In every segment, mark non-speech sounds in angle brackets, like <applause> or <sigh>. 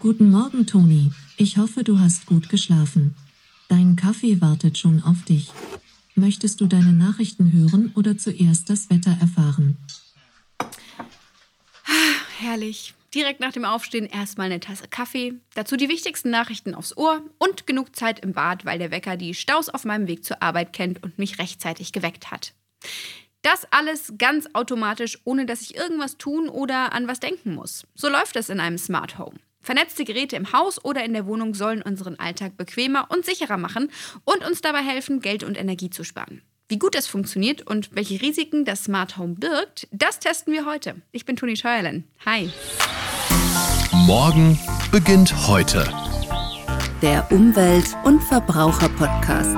Guten Morgen, Toni. Ich hoffe, du hast gut geschlafen. Dein Kaffee wartet schon auf dich. Möchtest du deine Nachrichten hören oder zuerst das Wetter erfahren? Herrlich. Direkt nach dem Aufstehen erstmal eine Tasse Kaffee, dazu die wichtigsten Nachrichten aufs Ohr und genug Zeit im Bad, weil der Wecker die Staus auf meinem Weg zur Arbeit kennt und mich rechtzeitig geweckt hat. Das alles ganz automatisch, ohne dass ich irgendwas tun oder an was denken muss. So läuft es in einem Smart Home. Vernetzte Geräte im Haus oder in der Wohnung sollen unseren Alltag bequemer und sicherer machen und uns dabei helfen, Geld und Energie zu sparen. Wie gut das funktioniert und welche Risiken das Smart Home birgt, das testen wir heute. Ich bin Toni Scheuerlen. Hi. Morgen beginnt heute. Der Umwelt- und Verbraucher-Podcast.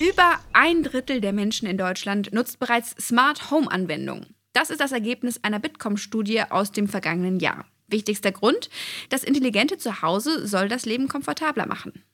Über ein Drittel der Menschen in Deutschland nutzt bereits Smart Home Anwendungen. Das ist das Ergebnis einer Bitkom-Studie aus dem vergangenen Jahr. Wichtigster Grund, das intelligente Zuhause soll das Leben komfortabler machen.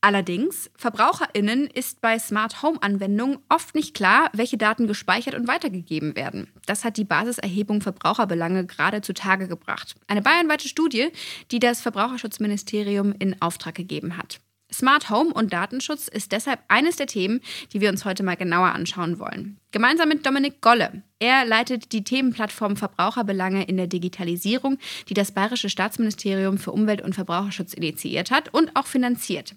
Allerdings, VerbraucherInnen ist bei Smart Home Anwendungen oft nicht klar, welche Daten gespeichert und weitergegeben werden. Das hat die Basiserhebung Verbraucherbelange gerade zutage gebracht. Eine bayernweite Studie, die das Verbraucherschutzministerium in Auftrag gegeben hat. Smart Home und Datenschutz ist deshalb eines der Themen, die wir uns heute mal genauer anschauen wollen. Gemeinsam mit Dominik Golle. Er leitet die Themenplattform Verbraucherbelange in der Digitalisierung, die das Bayerische Staatsministerium für Umwelt und Verbraucherschutz initiiert hat und auch finanziert.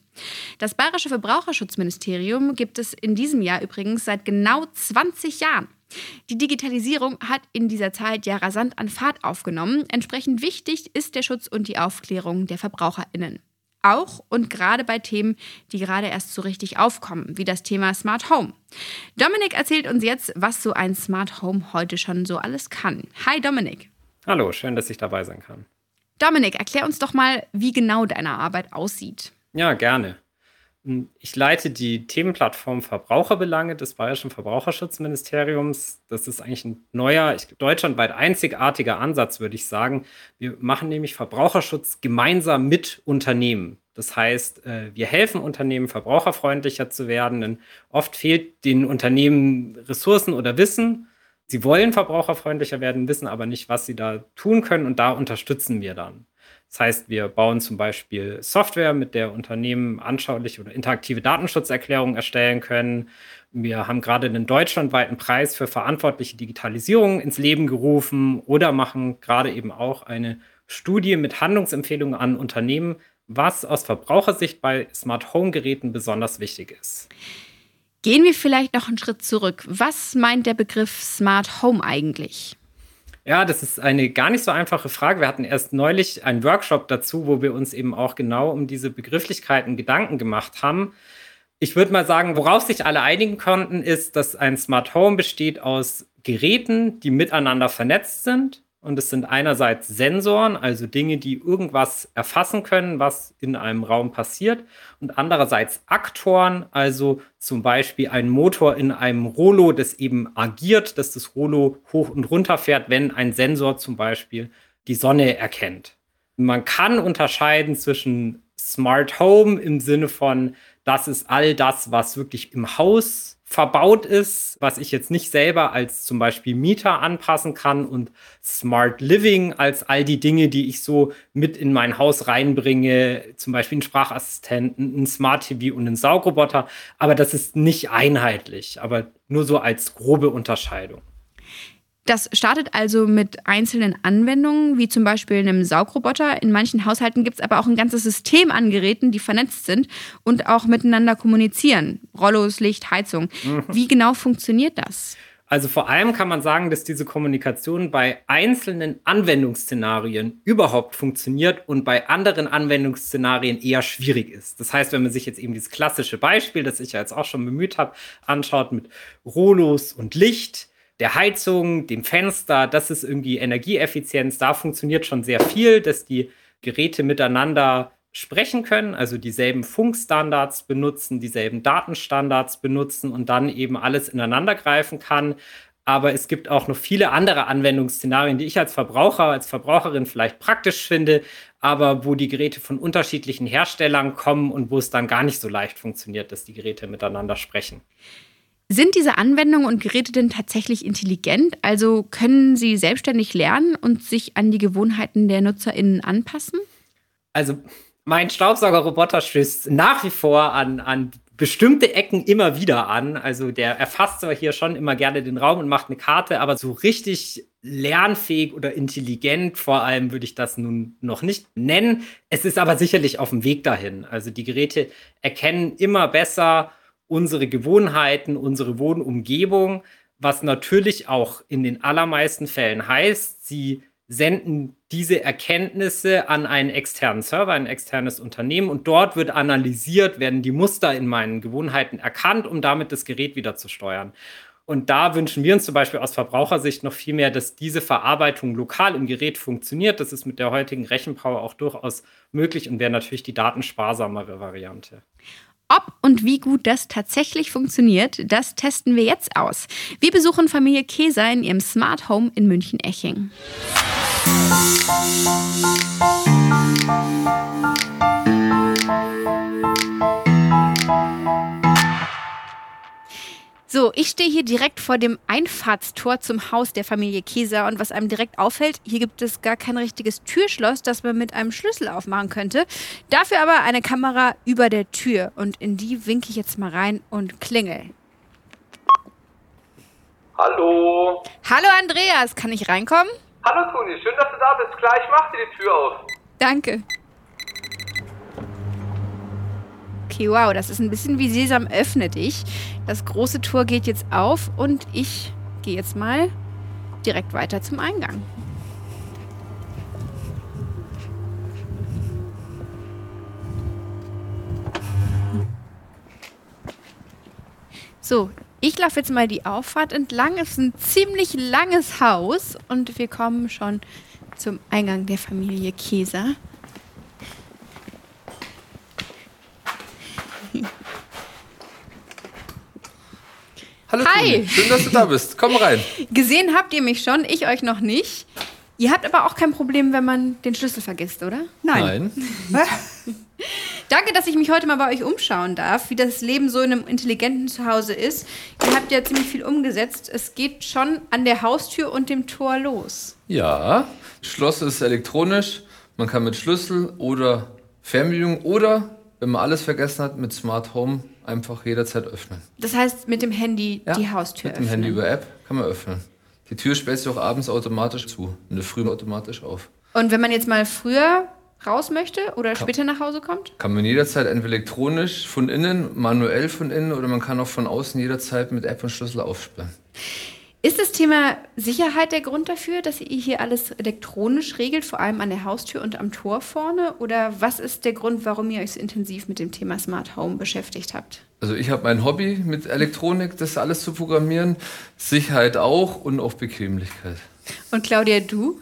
Das Bayerische Verbraucherschutzministerium gibt es in diesem Jahr übrigens seit genau 20 Jahren. Die Digitalisierung hat in dieser Zeit ja rasant an Fahrt aufgenommen. Entsprechend wichtig ist der Schutz und die Aufklärung der VerbraucherInnen auch und gerade bei Themen, die gerade erst so richtig aufkommen, wie das Thema Smart Home. Dominik erzählt uns jetzt, was so ein Smart Home heute schon so alles kann. Hi Dominik. Hallo, schön, dass ich dabei sein kann. Dominik, erklär uns doch mal, wie genau deine Arbeit aussieht. Ja, gerne. Ich leite die Themenplattform Verbraucherbelange des Bayerischen Verbraucherschutzministeriums. Das ist eigentlich ein neuer, deutschlandweit einzigartiger Ansatz, würde ich sagen. Wir machen nämlich Verbraucherschutz gemeinsam mit Unternehmen. Das heißt, äh, wir helfen Unternehmen, verbraucherfreundlicher zu werden, denn oft fehlt den Unternehmen Ressourcen oder Wissen. Sie wollen verbraucherfreundlicher werden, wissen aber nicht, was sie da tun können und da unterstützen wir dann. Das heißt, wir bauen zum Beispiel Software, mit der Unternehmen anschauliche oder interaktive Datenschutzerklärungen erstellen können. Wir haben gerade einen deutschlandweiten Preis für verantwortliche Digitalisierung ins Leben gerufen oder machen gerade eben auch eine Studie mit Handlungsempfehlungen an Unternehmen, was aus Verbrauchersicht bei Smart Home Geräten besonders wichtig ist. Gehen wir vielleicht noch einen Schritt zurück. Was meint der Begriff Smart Home eigentlich? Ja, das ist eine gar nicht so einfache Frage. Wir hatten erst neulich einen Workshop dazu, wo wir uns eben auch genau um diese Begrifflichkeiten Gedanken gemacht haben. Ich würde mal sagen, worauf sich alle einigen konnten, ist, dass ein Smart Home besteht aus Geräten, die miteinander vernetzt sind und es sind einerseits Sensoren, also Dinge, die irgendwas erfassen können, was in einem Raum passiert. Und andererseits Aktoren, also zum Beispiel ein Motor in einem Rollo, das eben agiert, dass das Rollo hoch und runter fährt, wenn ein Sensor zum Beispiel die Sonne erkennt. Man kann unterscheiden zwischen Smart Home im Sinne von, das ist all das, was wirklich im Haus verbaut ist, was ich jetzt nicht selber als zum Beispiel Mieter anpassen kann und Smart Living als all die Dinge, die ich so mit in mein Haus reinbringe, zum Beispiel einen Sprachassistenten, einen Smart TV und einen Saugroboter. Aber das ist nicht einheitlich, aber nur so als grobe Unterscheidung. Das startet also mit einzelnen Anwendungen, wie zum Beispiel einem Saugroboter. In manchen Haushalten gibt es aber auch ein ganzes System an Geräten, die vernetzt sind und auch miteinander kommunizieren. Rollos, Licht, Heizung. Mhm. Wie genau funktioniert das? Also vor allem kann man sagen, dass diese Kommunikation bei einzelnen Anwendungsszenarien überhaupt funktioniert und bei anderen Anwendungsszenarien eher schwierig ist. Das heißt, wenn man sich jetzt eben dieses klassische Beispiel, das ich ja jetzt auch schon bemüht habe, anschaut mit Rollos und Licht, der Heizung, dem Fenster, das ist irgendwie Energieeffizienz. Da funktioniert schon sehr viel, dass die Geräte miteinander sprechen können, also dieselben Funkstandards benutzen, dieselben Datenstandards benutzen und dann eben alles ineinander greifen kann. Aber es gibt auch noch viele andere Anwendungsszenarien, die ich als Verbraucher, als Verbraucherin vielleicht praktisch finde, aber wo die Geräte von unterschiedlichen Herstellern kommen und wo es dann gar nicht so leicht funktioniert, dass die Geräte miteinander sprechen. Sind diese Anwendungen und Geräte denn tatsächlich intelligent? Also können sie selbstständig lernen und sich an die Gewohnheiten der NutzerInnen anpassen? Also mein Staubsaugerroboter stößt nach wie vor an, an bestimmte Ecken immer wieder an. Also der erfasst zwar hier schon immer gerne den Raum und macht eine Karte, aber so richtig lernfähig oder intelligent vor allem würde ich das nun noch nicht nennen. Es ist aber sicherlich auf dem Weg dahin. Also die Geräte erkennen immer besser unsere Gewohnheiten, unsere Wohnumgebung, was natürlich auch in den allermeisten Fällen heißt, sie senden diese Erkenntnisse an einen externen Server, ein externes Unternehmen und dort wird analysiert, werden die Muster in meinen Gewohnheiten erkannt, um damit das Gerät wieder zu steuern. Und da wünschen wir uns zum Beispiel aus Verbrauchersicht noch viel mehr, dass diese Verarbeitung lokal im Gerät funktioniert. Das ist mit der heutigen Rechenpower auch durchaus möglich und wäre natürlich die datensparsamere Variante. Ob und wie gut das tatsächlich funktioniert, das testen wir jetzt aus. Wir besuchen Familie Käser in ihrem Smart Home in München-Eching. Ich stehe hier direkt vor dem Einfahrtstor zum Haus der Familie Käser und was einem direkt auffällt, hier gibt es gar kein richtiges Türschloss, das man mit einem Schlüssel aufmachen könnte. Dafür aber eine Kamera über der Tür und in die winke ich jetzt mal rein und klingel. Hallo. Hallo Andreas, kann ich reinkommen? Hallo Toni, schön, dass du da bist. Klar, ich mach dir die Tür auf. Danke. Okay, wow, das ist ein bisschen wie Sesam öffne dich. Das große Tor geht jetzt auf und ich gehe jetzt mal direkt weiter zum Eingang. So, ich laufe jetzt mal die Auffahrt entlang. Es ist ein ziemlich langes Haus und wir kommen schon zum Eingang der Familie Käser. Hallo Hi. Toni, schön, dass du da bist. Komm rein. Gesehen habt ihr mich schon, ich euch noch nicht. Ihr habt aber auch kein Problem, wenn man den Schlüssel vergisst, oder? Nein. <laughs> Danke, dass ich mich heute mal bei euch umschauen darf, wie das Leben so in einem intelligenten Zuhause ist. Ihr habt ja ziemlich viel umgesetzt. Es geht schon an der Haustür und dem Tor los. Ja, Schloss ist elektronisch. Man kann mit Schlüssel oder Fernbedienung oder, wenn man alles vergessen hat, mit Smart Home einfach jederzeit öffnen. Das heißt, mit dem Handy die Haustür Mit dem öffnen. Handy über App kann man öffnen. Die Tür sperrt sich auch abends automatisch zu, in der Früh automatisch auf. Und wenn man jetzt mal früher raus möchte oder später nach Hause kommt? Kann man jederzeit entweder elektronisch von innen, manuell von innen oder man kann auch von außen jederzeit mit App und Schlüssel aufsperren. Ist das Thema Sicherheit der Grund dafür, dass ihr hier alles elektronisch regelt, vor allem an der Haustür und am Tor vorne? Oder was ist der Grund, warum ihr euch so intensiv mit dem Thema Smart Home beschäftigt habt? Also ich habe mein Hobby mit Elektronik, das alles zu programmieren, Sicherheit auch und auch Bequemlichkeit. Und Claudia, du?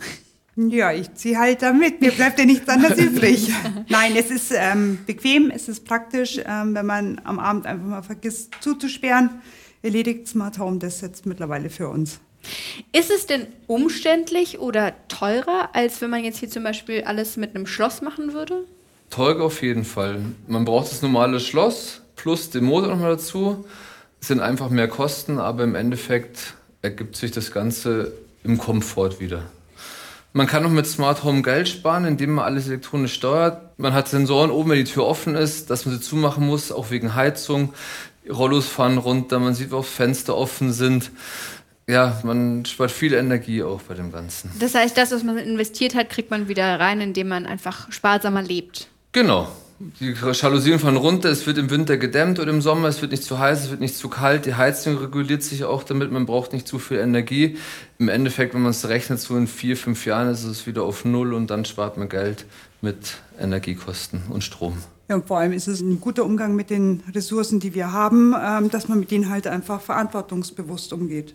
Ja, ich ziehe halt damit. Mir bleibt ja nichts anderes <laughs> übrig. Nein, es ist ähm, bequem, es ist praktisch, ähm, wenn man am Abend einfach mal vergisst zuzusperren. Erledigt Smart Home das jetzt mittlerweile für uns. Ist es denn umständlich oder teurer, als wenn man jetzt hier zum Beispiel alles mit einem Schloss machen würde? Teuer auf jeden Fall. Man braucht das normale Schloss plus den Motor nochmal dazu. Es sind einfach mehr Kosten, aber im Endeffekt ergibt sich das Ganze im Komfort wieder. Man kann auch mit Smart Home Geld sparen, indem man alles elektronisch steuert. Man hat Sensoren oben, wenn die Tür offen ist, dass man sie zumachen muss, auch wegen Heizung. Rollos fahren runter, man sieht, wo auch Fenster offen sind. Ja, man spart viel Energie auch bei dem Ganzen. Das heißt, das, was man investiert hat, kriegt man wieder rein, indem man einfach sparsamer lebt. Genau. Die Jalousien fahren runter, es wird im Winter gedämmt oder im Sommer, es wird nicht zu heiß, es wird nicht zu kalt. Die Heizung reguliert sich auch damit, man braucht nicht zu viel Energie. Im Endeffekt, wenn man es rechnet, so in vier, fünf Jahren ist es wieder auf Null und dann spart man Geld mit Energiekosten und Strom. Ja, und vor allem ist es ein guter Umgang mit den Ressourcen, die wir haben, ähm, dass man mit denen halt einfach verantwortungsbewusst umgeht.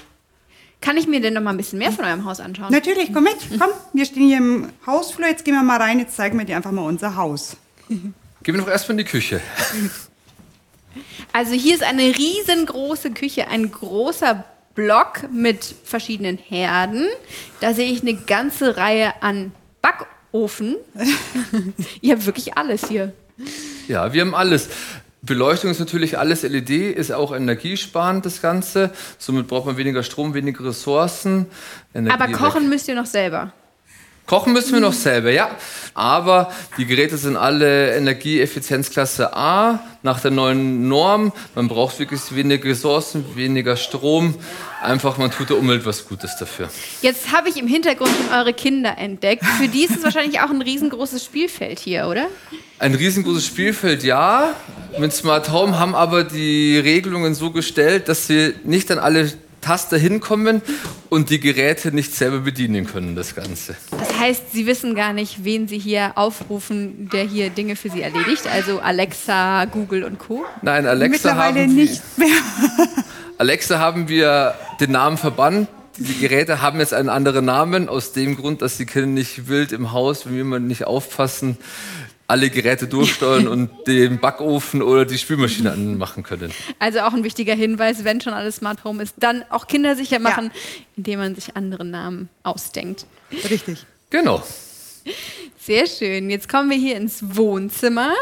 Kann ich mir denn noch mal ein bisschen mehr von eurem Haus anschauen? Natürlich, komm mit, komm. Wir stehen hier im Hausflur, jetzt gehen wir mal rein, jetzt zeigen wir dir einfach mal unser Haus. Gehen wir doch erstmal in die Küche. Also hier ist eine riesengroße Küche, ein großer Block mit verschiedenen Herden. Da sehe ich eine ganze Reihe an Backofen. <laughs> Ihr habt wirklich alles hier. Ja, wir haben alles. Beleuchtung ist natürlich alles LED, ist auch energiesparend das Ganze. Somit braucht man weniger Strom, weniger Ressourcen. Energie Aber kochen weg. müsst ihr noch selber. Kochen müssen wir noch selber, ja. Aber die Geräte sind alle Energieeffizienzklasse A nach der neuen Norm. Man braucht wirklich weniger Ressourcen, weniger Strom. Einfach, man tut der Umwelt was Gutes dafür. Jetzt habe ich im Hintergrund eure Kinder entdeckt. Für die ist es wahrscheinlich auch ein riesengroßes Spielfeld hier, oder? Ein riesengroßes Spielfeld, ja. Mit Smart Home haben aber die Regelungen so gestellt, dass sie nicht an alle Taste hinkommen und die Geräte nicht selber bedienen können, das Ganze. Das heißt, Sie wissen gar nicht, wen Sie hier aufrufen, der hier Dinge für Sie erledigt? Also Alexa, Google und Co.? Nein, Alexa Mittlerweile haben nicht mehr. <laughs> Alexa haben wir den Namen verbannt. Die Geräte haben jetzt einen anderen Namen, aus dem Grund, dass die Kinder nicht wild im Haus, wenn wir nicht aufpassen, alle Geräte durchsteuern und <laughs> den Backofen oder die Spülmaschine anmachen können. Also auch ein wichtiger Hinweis, wenn schon alles Smart Home ist, dann auch kindersicher machen, ja. indem man sich andere Namen ausdenkt. Richtig. Genau. Sehr schön. Jetzt kommen wir hier ins Wohnzimmer.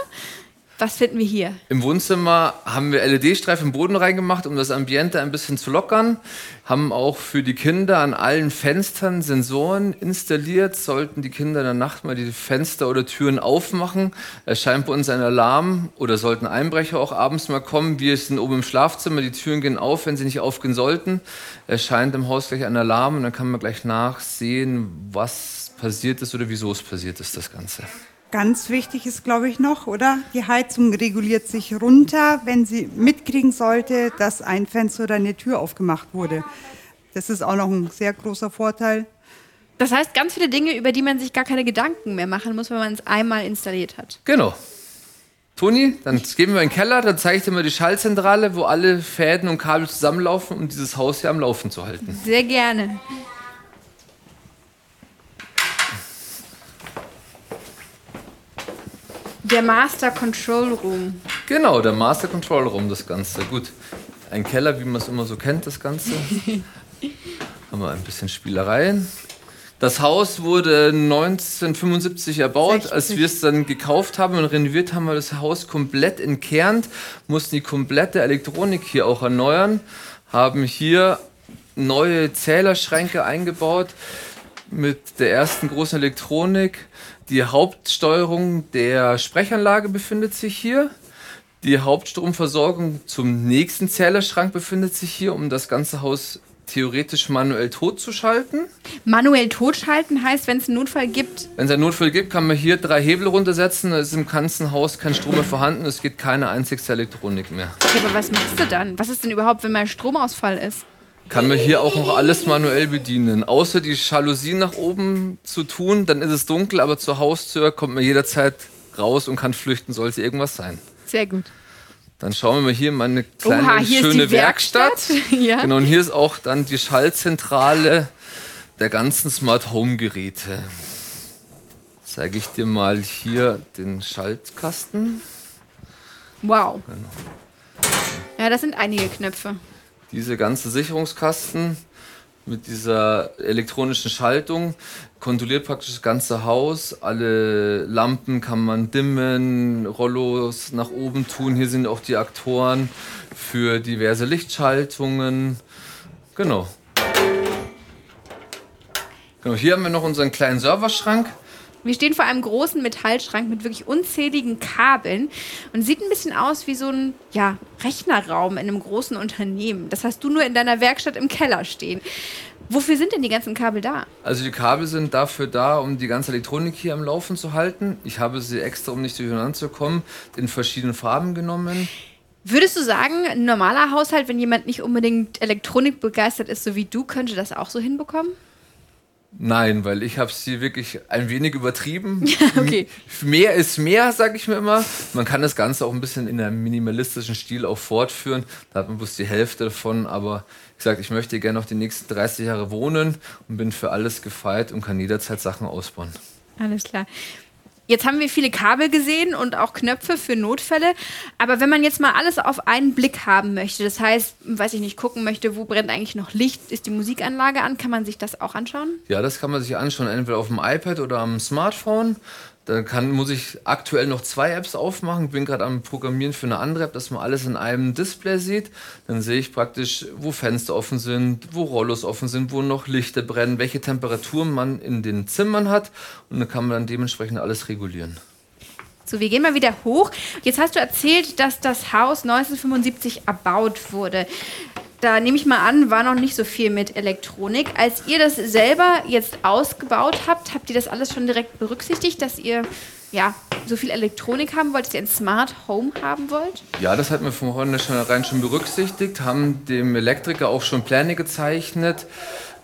Was finden wir hier? Im Wohnzimmer haben wir LED-Streifen im Boden reingemacht, um das Ambiente ein bisschen zu lockern. Haben auch für die Kinder an allen Fenstern Sensoren installiert. Sollten die Kinder in der Nacht mal die Fenster oder Türen aufmachen, erscheint bei uns ein Alarm oder sollten Einbrecher auch abends mal kommen. Wir sind oben im Schlafzimmer, die Türen gehen auf, wenn sie nicht aufgehen sollten. Erscheint im Haus gleich ein Alarm und dann kann man gleich nachsehen, was passiert ist oder wieso es passiert ist, das Ganze. Ganz wichtig ist, glaube ich, noch, oder? Die Heizung reguliert sich runter, wenn sie mitkriegen sollte, dass ein Fenster oder eine Tür aufgemacht wurde. Das ist auch noch ein sehr großer Vorteil. Das heißt, ganz viele Dinge, über die man sich gar keine Gedanken mehr machen muss, wenn man es einmal installiert hat. Genau. Toni, dann gehen wir in den Keller, dann zeige ich dir mal die Schallzentrale, wo alle Fäden und Kabel zusammenlaufen, um dieses Haus hier am Laufen zu halten. Sehr gerne. Der Master Control Room. Genau, der Master Control Room, das Ganze. Gut, ein Keller, wie man es immer so kennt, das Ganze. <laughs> Haben wir ein bisschen Spielereien. Das Haus wurde 1975 erbaut. 60. Als wir es dann gekauft haben und renoviert haben, wir das Haus komplett entkernt, mussten die komplette Elektronik hier auch erneuern, haben hier neue Zählerschränke eingebaut mit der ersten großen Elektronik. Die Hauptsteuerung der Sprechanlage befindet sich hier. Die Hauptstromversorgung zum nächsten Zählerschrank befindet sich hier, um das ganze Haus theoretisch manuell totzuschalten. Manuell totschalten heißt, wenn es einen Notfall gibt? Wenn es einen Notfall gibt, kann man hier drei Hebel runtersetzen. Es ist im ganzen Haus kein Strom mehr vorhanden. Es geht keine einzigste Elektronik mehr. Okay, aber was machst du dann? Was ist denn überhaupt, wenn mal Stromausfall ist? Kann man hier auch noch alles manuell bedienen. Außer die Jalousien nach oben zu tun, dann ist es dunkel, aber zur Haustür kommt man jederzeit raus und kann flüchten, sollte irgendwas sein. Sehr gut. Dann schauen wir mal hier in meine kleine Oha, schöne Werkstatt. Werkstatt. <laughs> ja. Genau, und hier ist auch dann die Schaltzentrale der ganzen Smart Home Geräte. Zeige ich dir mal hier den Schaltkasten. Wow. Genau. Ja, das sind einige Knöpfe diese ganze Sicherungskasten mit dieser elektronischen Schaltung kontrolliert praktisch das ganze Haus. Alle Lampen kann man dimmen, Rollos nach oben tun. Hier sind auch die Aktoren für diverse Lichtschaltungen. Genau. Genau, hier haben wir noch unseren kleinen Serverschrank. Wir stehen vor einem großen Metallschrank mit wirklich unzähligen Kabeln und sieht ein bisschen aus wie so ein ja, Rechnerraum in einem großen Unternehmen. Das hast du nur in deiner Werkstatt im Keller stehen. Wofür sind denn die ganzen Kabel da? Also die Kabel sind dafür da, um die ganze Elektronik hier am Laufen zu halten. Ich habe sie extra, um nicht durcheinander zu kommen, in verschiedenen Farben genommen. Würdest du sagen, ein normaler Haushalt, wenn jemand nicht unbedingt Elektronik begeistert ist, so wie du, könnte das auch so hinbekommen? Nein, weil ich habe sie wirklich ein wenig übertrieben. <laughs> okay. Mehr ist mehr, sage ich mir immer. Man kann das Ganze auch ein bisschen in einem minimalistischen Stil auch fortführen. Da hat man bloß die Hälfte davon. Aber wie gesagt, ich möchte gerne noch die nächsten 30 Jahre wohnen und bin für alles gefeit und kann jederzeit Sachen ausbauen. Alles klar. Jetzt haben wir viele Kabel gesehen und auch Knöpfe für Notfälle. Aber wenn man jetzt mal alles auf einen Blick haben möchte, das heißt, weiß ich nicht, gucken möchte, wo brennt eigentlich noch Licht, ist die Musikanlage an, kann man sich das auch anschauen? Ja, das kann man sich anschauen, entweder auf dem iPad oder am Smartphone. Da kann, muss ich aktuell noch zwei Apps aufmachen. Bin gerade am Programmieren für eine andere App, dass man alles in einem Display sieht. Dann sehe ich praktisch, wo Fenster offen sind, wo Rollos offen sind, wo noch Lichter brennen, welche Temperaturen man in den Zimmern hat. Und dann kann man dann dementsprechend alles regulieren. So, wir gehen mal wieder hoch. Jetzt hast du erzählt, dass das Haus 1975 erbaut wurde. Da nehme ich mal an, war noch nicht so viel mit Elektronik. Als ihr das selber jetzt ausgebaut habt, habt ihr das alles schon direkt berücksichtigt, dass ihr ja, so viel Elektronik haben wollt, dass ihr ein Smart Home haben wollt? Ja, das hat wir von vornherein schon berücksichtigt, haben dem Elektriker auch schon Pläne gezeichnet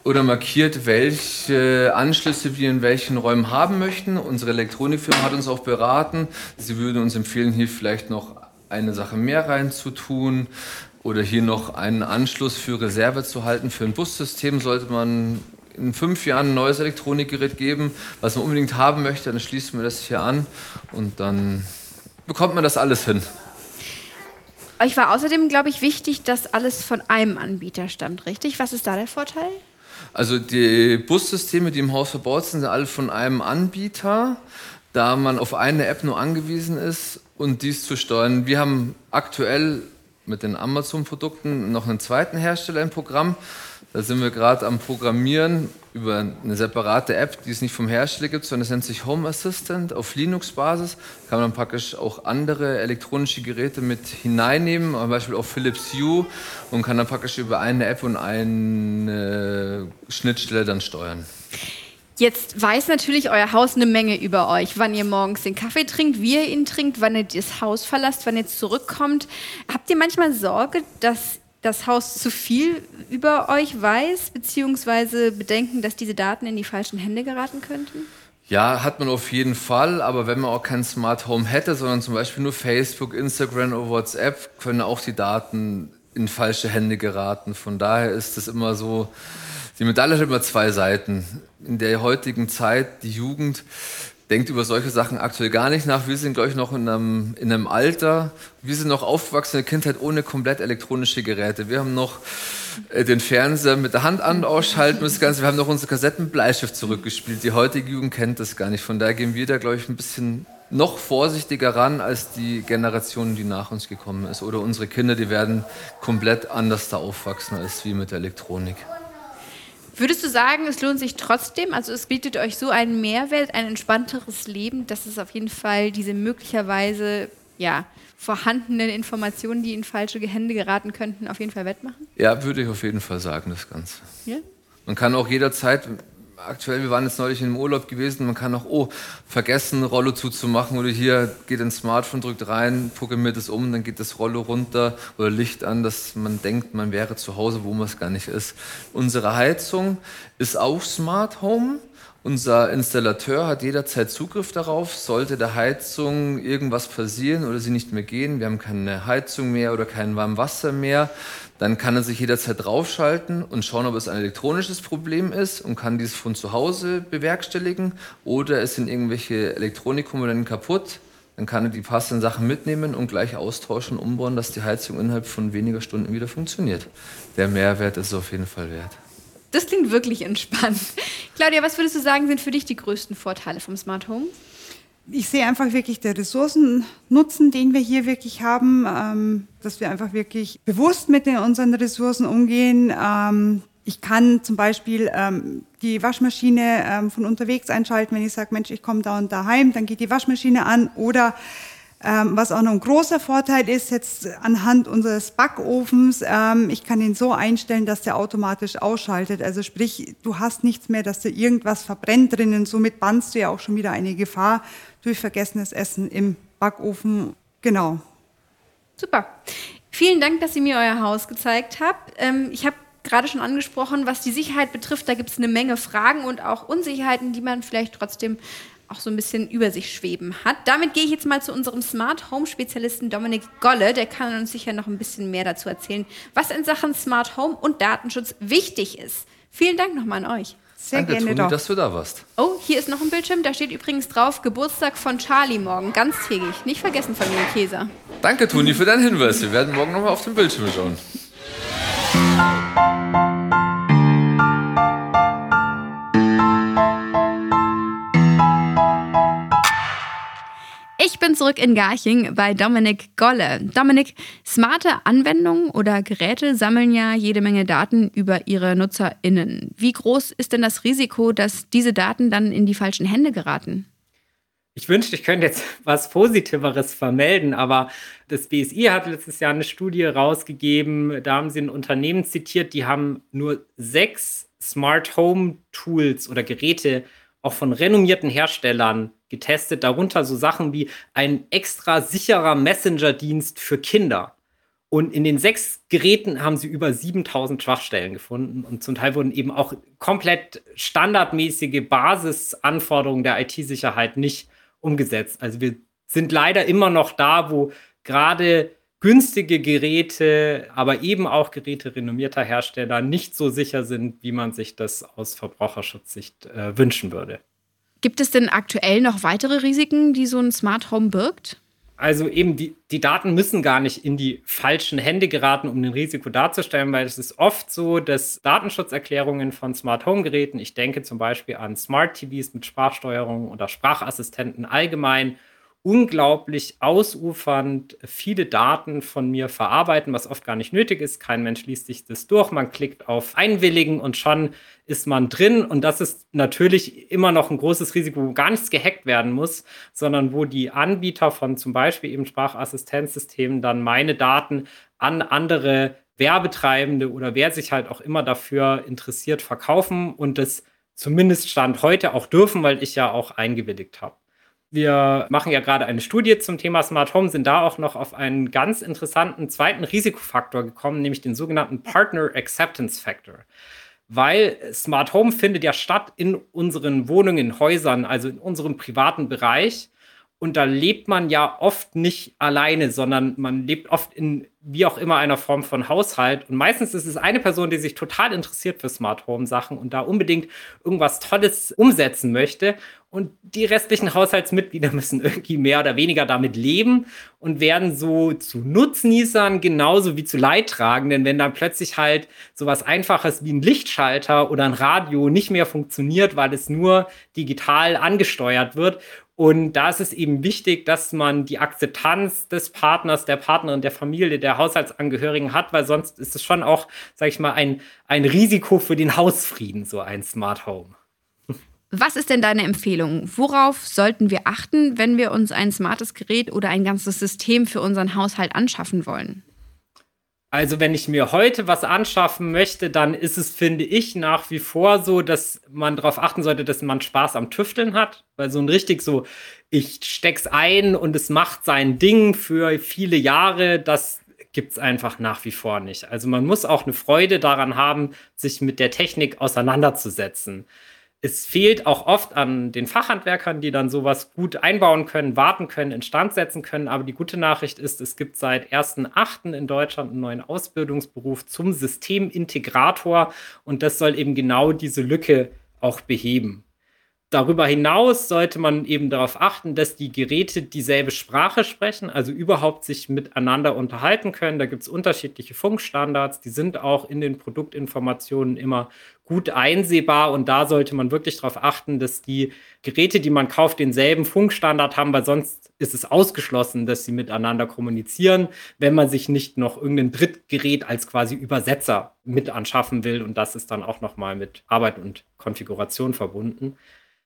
oder markiert, welche Anschlüsse wir in welchen Räumen haben möchten. Unsere Elektronikfirma hat uns auch beraten. Sie würde uns empfehlen, hier vielleicht noch eine Sache mehr reinzutun oder hier noch einen Anschluss für Reserve zu halten. Für ein Bussystem sollte man in fünf Jahren ein neues Elektronikgerät geben, was man unbedingt haben möchte. Dann schließt man das hier an und dann bekommt man das alles hin. Euch war außerdem, glaube ich, wichtig, dass alles von einem Anbieter stammt, richtig? Was ist da der Vorteil? Also die Bussysteme, die im Haus verbaut sind, sind alle von einem Anbieter, da man auf eine App nur angewiesen ist und dies zu steuern. Wir haben aktuell mit den Amazon-Produkten noch einen zweiten Hersteller im Programm. Da sind wir gerade am Programmieren über eine separate App, die es nicht vom Hersteller gibt, sondern es nennt sich Home Assistant auf Linux-Basis. Kann man praktisch auch andere elektronische Geräte mit hineinnehmen, zum Beispiel auch Philips Hue und kann dann praktisch über eine App und eine Schnittstelle dann steuern. Jetzt weiß natürlich euer Haus eine Menge über euch, wann ihr morgens den Kaffee trinkt, wie ihr ihn trinkt, wann ihr das Haus verlasst, wann ihr zurückkommt. Habt ihr manchmal Sorge, dass das Haus zu viel über euch weiß, beziehungsweise Bedenken, dass diese Daten in die falschen Hände geraten könnten? Ja, hat man auf jeden Fall, aber wenn man auch kein Smart Home hätte, sondern zum Beispiel nur Facebook, Instagram oder WhatsApp, können auch die Daten in falsche Hände geraten. Von daher ist es immer so, die Medaille hat immer zwei Seiten. In der heutigen Zeit, die Jugend denkt über solche Sachen aktuell gar nicht nach. Wir sind, glaube ich, noch in einem, in einem Alter, wir sind noch aufgewachsen in der Kindheit ohne komplett elektronische Geräte. Wir haben noch äh, den Fernseher mit der Hand an- ausschalten müssen. Wir haben noch unsere Kassetten Bleistift zurückgespielt. Die heutige Jugend kennt das gar nicht. Von daher gehen wir da, glaube ich, ein bisschen noch vorsichtiger ran als die Generation, die nach uns gekommen ist. Oder unsere Kinder, die werden komplett anders da aufwachsen als wir mit der Elektronik. Würdest du sagen, es lohnt sich trotzdem? Also es bietet euch so einen Mehrwert, ein entspannteres Leben, dass es auf jeden Fall diese möglicherweise ja, vorhandenen Informationen, die in falsche Hände geraten könnten, auf jeden Fall wettmachen? Ja, würde ich auf jeden Fall sagen, das Ganze. Ja? Man kann auch jederzeit, aktuell, wir waren jetzt neulich im Urlaub gewesen, man kann auch, oh, vergessen, Rollo zuzumachen oder hier geht ein Smartphone, drückt rein, programmiert es um, dann geht das Rollo runter oder Licht an, dass man denkt, man wäre zu Hause, wo man es gar nicht ist. Unsere Heizung ist auch Smart Home. Unser Installateur hat jederzeit Zugriff darauf. Sollte der Heizung irgendwas passieren oder sie nicht mehr gehen, wir haben keine Heizung mehr oder kein warmes Wasser mehr, dann kann er sich jederzeit draufschalten und schauen, ob es ein elektronisches Problem ist und kann dies von zu Hause bewerkstelligen oder es sind irgendwelche Elektronikkomponenten kaputt. Dann kann er die passenden Sachen mitnehmen und gleich austauschen, umbauen, dass die Heizung innerhalb von weniger Stunden wieder funktioniert. Der Mehrwert ist auf jeden Fall wert. Das klingt wirklich entspannt. Claudia, was würdest du sagen, sind für dich die größten Vorteile vom Smart Home? Ich sehe einfach wirklich den Ressourcennutzen, den wir hier wirklich haben, ähm, dass wir einfach wirklich bewusst mit unseren Ressourcen umgehen. Ähm, ich kann zum Beispiel ähm, die Waschmaschine von unterwegs einschalten, wenn ich sage, Mensch, ich komme da und daheim, dann geht die Waschmaschine an oder ähm, was auch noch ein großer Vorteil ist, jetzt anhand unseres Backofens, ähm, ich kann ihn so einstellen, dass der automatisch ausschaltet. Also sprich, du hast nichts mehr, dass da irgendwas verbrennt drinnen. Somit bannst du ja auch schon wieder eine Gefahr durch vergessenes Essen im Backofen. Genau. Super. Vielen Dank, dass ihr mir euer Haus gezeigt habt. Ähm, ich habe gerade schon angesprochen, was die Sicherheit betrifft, da gibt es eine Menge Fragen und auch Unsicherheiten, die man vielleicht trotzdem auch so ein bisschen über sich schweben hat. Damit gehe ich jetzt mal zu unserem Smart Home Spezialisten Dominik Golle. Der kann uns sicher noch ein bisschen mehr dazu erzählen, was in Sachen Smart Home und Datenschutz wichtig ist. Vielen Dank nochmal an euch. Sehr Danke, gerne Toni, doch. dass du da warst. Oh, hier ist noch ein Bildschirm. Da steht übrigens drauf Geburtstag von Charlie morgen. Ganztägig. Nicht vergessen, Familie Käser. Danke, Toni, für deinen Hinweis. Wir werden morgen nochmal auf den Bildschirm schauen. Bin zurück in Garching bei Dominik Golle. Dominik, smarte Anwendungen oder Geräte sammeln ja jede Menge Daten über ihre NutzerInnen. Wie groß ist denn das Risiko, dass diese Daten dann in die falschen Hände geraten? Ich wünschte, ich könnte jetzt <laughs> was Positiveres vermelden, aber das BSI hat letztes Jahr eine Studie rausgegeben. Da haben sie ein Unternehmen zitiert, die haben nur sechs Smart Home Tools oder Geräte auch von renommierten Herstellern getestet, darunter so Sachen wie ein extra sicherer Messenger-Dienst für Kinder. Und in den sechs Geräten haben sie über 7000 Schwachstellen gefunden. Und zum Teil wurden eben auch komplett standardmäßige Basisanforderungen der IT-Sicherheit nicht umgesetzt. Also wir sind leider immer noch da, wo gerade günstige Geräte, aber eben auch Geräte renommierter Hersteller nicht so sicher sind, wie man sich das aus Verbraucherschutzsicht äh, wünschen würde. Gibt es denn aktuell noch weitere Risiken, die so ein Smart Home birgt? Also eben die, die Daten müssen gar nicht in die falschen Hände geraten, um ein Risiko darzustellen, weil es ist oft so, dass Datenschutzerklärungen von Smart Home Geräten, ich denke zum Beispiel an Smart TVs mit Sprachsteuerung oder Sprachassistenten allgemein unglaublich ausufernd viele Daten von mir verarbeiten, was oft gar nicht nötig ist. Kein Mensch liest sich das durch. Man klickt auf Einwilligen und schon ist man drin. Und das ist natürlich immer noch ein großes Risiko, wo gar nichts gehackt werden muss, sondern wo die Anbieter von zum Beispiel eben Sprachassistenzsystemen dann meine Daten an andere Werbetreibende oder wer sich halt auch immer dafür interessiert verkaufen und das zumindest Stand heute auch dürfen, weil ich ja auch eingewilligt habe. Wir machen ja gerade eine Studie zum Thema Smart Home, sind da auch noch auf einen ganz interessanten zweiten Risikofaktor gekommen, nämlich den sogenannten Partner Acceptance Factor. Weil Smart Home findet ja statt in unseren Wohnungen, Häusern, also in unserem privaten Bereich. Und da lebt man ja oft nicht alleine, sondern man lebt oft in wie auch immer einer Form von Haushalt. Und meistens ist es eine Person, die sich total interessiert für Smart Home Sachen und da unbedingt irgendwas Tolles umsetzen möchte. Und die restlichen Haushaltsmitglieder müssen irgendwie mehr oder weniger damit leben und werden so zu Nutznießern genauso wie zu Leidtragenden, wenn dann plötzlich halt sowas Einfaches wie ein Lichtschalter oder ein Radio nicht mehr funktioniert, weil es nur digital angesteuert wird und da ist es eben wichtig, dass man die Akzeptanz des Partners, der Partnerin, der Familie, der Haushaltsangehörigen hat, weil sonst ist es schon auch, sag ich mal, ein, ein Risiko für den Hausfrieden, so ein Smart Home. Was ist denn deine Empfehlung? Worauf sollten wir achten, wenn wir uns ein smartes Gerät oder ein ganzes System für unseren Haushalt anschaffen wollen? Also wenn ich mir heute was anschaffen möchte, dann ist es, finde ich, nach wie vor so, dass man darauf achten sollte, dass man Spaß am Tüfteln hat. Weil so ein richtig so, ich steck's ein und es macht sein Ding für viele Jahre, das gibt's einfach nach wie vor nicht. Also man muss auch eine Freude daran haben, sich mit der Technik auseinanderzusetzen es fehlt auch oft an den Fachhandwerkern, die dann sowas gut einbauen können, warten können, instand setzen können. Aber die gute Nachricht ist, es gibt seit 1.8. in Deutschland einen neuen Ausbildungsberuf zum Systemintegrator und das soll eben genau diese Lücke auch beheben. Darüber hinaus sollte man eben darauf achten, dass die Geräte dieselbe Sprache sprechen, also überhaupt sich miteinander unterhalten können. Da gibt es unterschiedliche Funkstandards, die sind auch in den Produktinformationen immer gut einsehbar und da sollte man wirklich darauf achten, dass die Geräte, die man kauft, denselben Funkstandard haben, weil sonst ist es ausgeschlossen, dass sie miteinander kommunizieren, wenn man sich nicht noch irgendein Drittgerät als quasi Übersetzer mit anschaffen will und das ist dann auch noch mal mit Arbeit und Konfiguration verbunden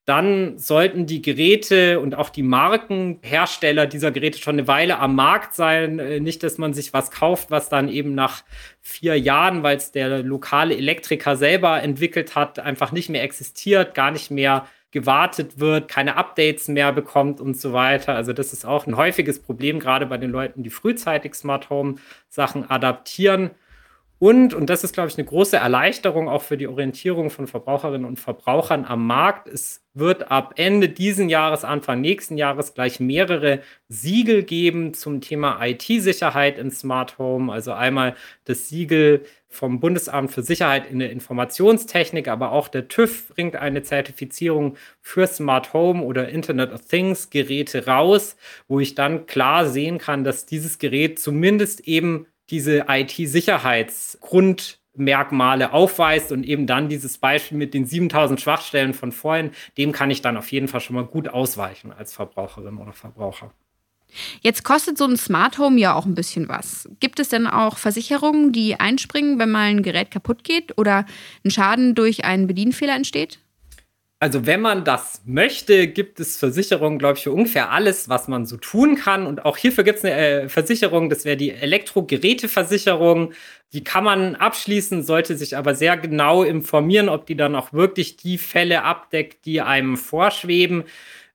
dann sollten die Geräte und auch die Markenhersteller dieser Geräte schon eine Weile am Markt sein. Äh, nicht, dass man sich was kauft, was dann eben nach vier Jahren, weil es der lokale Elektriker selber entwickelt hat, einfach nicht mehr existiert, gar nicht mehr gewartet wird, keine Updates mehr bekommt und so weiter. Also das ist auch ein häufiges Problem, gerade bei den Leuten, die frühzeitig Smart Home Sachen adaptieren. Und, und das ist, glaube ich, eine große Erleichterung auch für die Orientierung von Verbraucherinnen und Verbrauchern am Markt. Es wird ab Ende diesen Jahres, Anfang nächsten Jahres gleich mehrere Siegel geben zum Thema IT-Sicherheit in Smart Home. Also einmal das Siegel vom Bundesamt für Sicherheit in der Informationstechnik, aber auch der TÜV bringt eine Zertifizierung für Smart Home oder Internet of Things Geräte raus, wo ich dann klar sehen kann, dass dieses Gerät zumindest eben diese IT-Sicherheitsgrundmerkmale aufweist und eben dann dieses Beispiel mit den 7000 Schwachstellen von vorhin, dem kann ich dann auf jeden Fall schon mal gut ausweichen als Verbraucherin oder Verbraucher. Jetzt kostet so ein Smart Home ja auch ein bisschen was. Gibt es denn auch Versicherungen, die einspringen, wenn mal ein Gerät kaputt geht oder ein Schaden durch einen Bedienfehler entsteht? Also wenn man das möchte, gibt es Versicherungen, glaube ich, für ungefähr alles, was man so tun kann. Und auch hierfür gibt es eine äh, Versicherung, das wäre die Elektrogeräteversicherung. Die kann man abschließen, sollte sich aber sehr genau informieren, ob die dann auch wirklich die Fälle abdeckt, die einem vorschweben.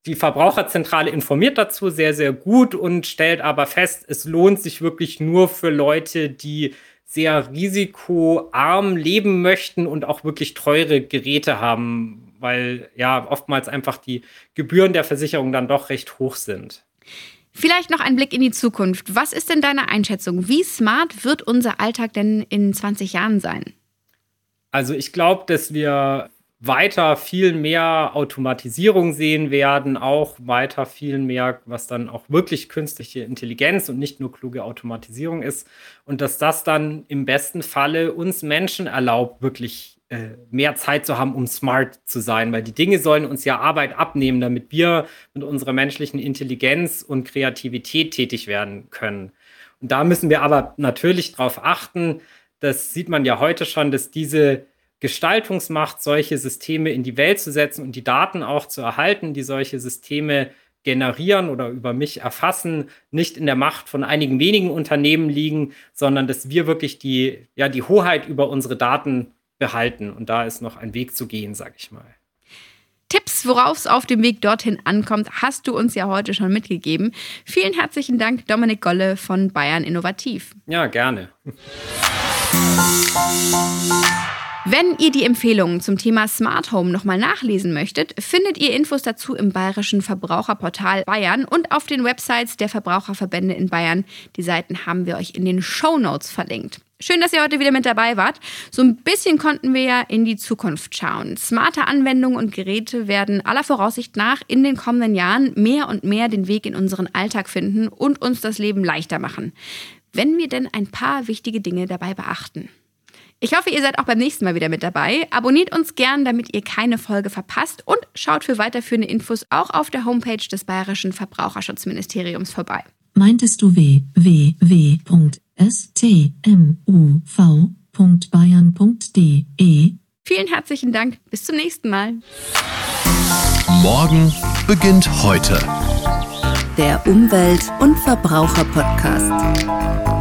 Die Verbraucherzentrale informiert dazu sehr, sehr gut und stellt aber fest, es lohnt sich wirklich nur für Leute, die sehr risikoarm leben möchten und auch wirklich teure Geräte haben, weil ja oftmals einfach die Gebühren der Versicherung dann doch recht hoch sind. Vielleicht noch ein Blick in die Zukunft. Was ist denn deine Einschätzung? Wie smart wird unser Alltag denn in 20 Jahren sein? Also ich glaube, dass wir weiter viel mehr Automatisierung sehen werden, auch weiter viel mehr, was dann auch wirklich künstliche Intelligenz und nicht nur kluge Automatisierung ist. Und dass das dann im besten Falle uns Menschen erlaubt, wirklich äh, mehr Zeit zu haben, um smart zu sein, weil die Dinge sollen uns ja Arbeit abnehmen, damit wir mit unserer menschlichen Intelligenz und Kreativität tätig werden können. Und da müssen wir aber natürlich darauf achten, das sieht man ja heute schon, dass diese Gestaltungsmacht, solche Systeme in die Welt zu setzen und die Daten auch zu erhalten, die solche Systeme generieren oder über mich erfassen, nicht in der Macht von einigen wenigen Unternehmen liegen, sondern dass wir wirklich die, ja, die Hoheit über unsere Daten behalten. Und da ist noch ein Weg zu gehen, sag ich mal. Tipps, worauf es auf dem Weg dorthin ankommt, hast du uns ja heute schon mitgegeben. Vielen herzlichen Dank, Dominik Golle von Bayern Innovativ. Ja, gerne. Wenn ihr die Empfehlungen zum Thema Smart Home nochmal nachlesen möchtet, findet ihr Infos dazu im Bayerischen Verbraucherportal Bayern und auf den Websites der Verbraucherverbände in Bayern. Die Seiten haben wir euch in den Show Notes verlinkt. Schön, dass ihr heute wieder mit dabei wart. So ein bisschen konnten wir ja in die Zukunft schauen. Smarte Anwendungen und Geräte werden aller Voraussicht nach in den kommenden Jahren mehr und mehr den Weg in unseren Alltag finden und uns das Leben leichter machen. Wenn wir denn ein paar wichtige Dinge dabei beachten. Ich hoffe, ihr seid auch beim nächsten Mal wieder mit dabei. Abonniert uns gern, damit ihr keine Folge verpasst und schaut für weiterführende Infos auch auf der Homepage des Bayerischen Verbraucherschutzministeriums vorbei. Meintest du www.stmuv.bayern.de? Vielen herzlichen Dank. Bis zum nächsten Mal. Morgen beginnt heute. Der Umwelt- und Verbraucher-Podcast.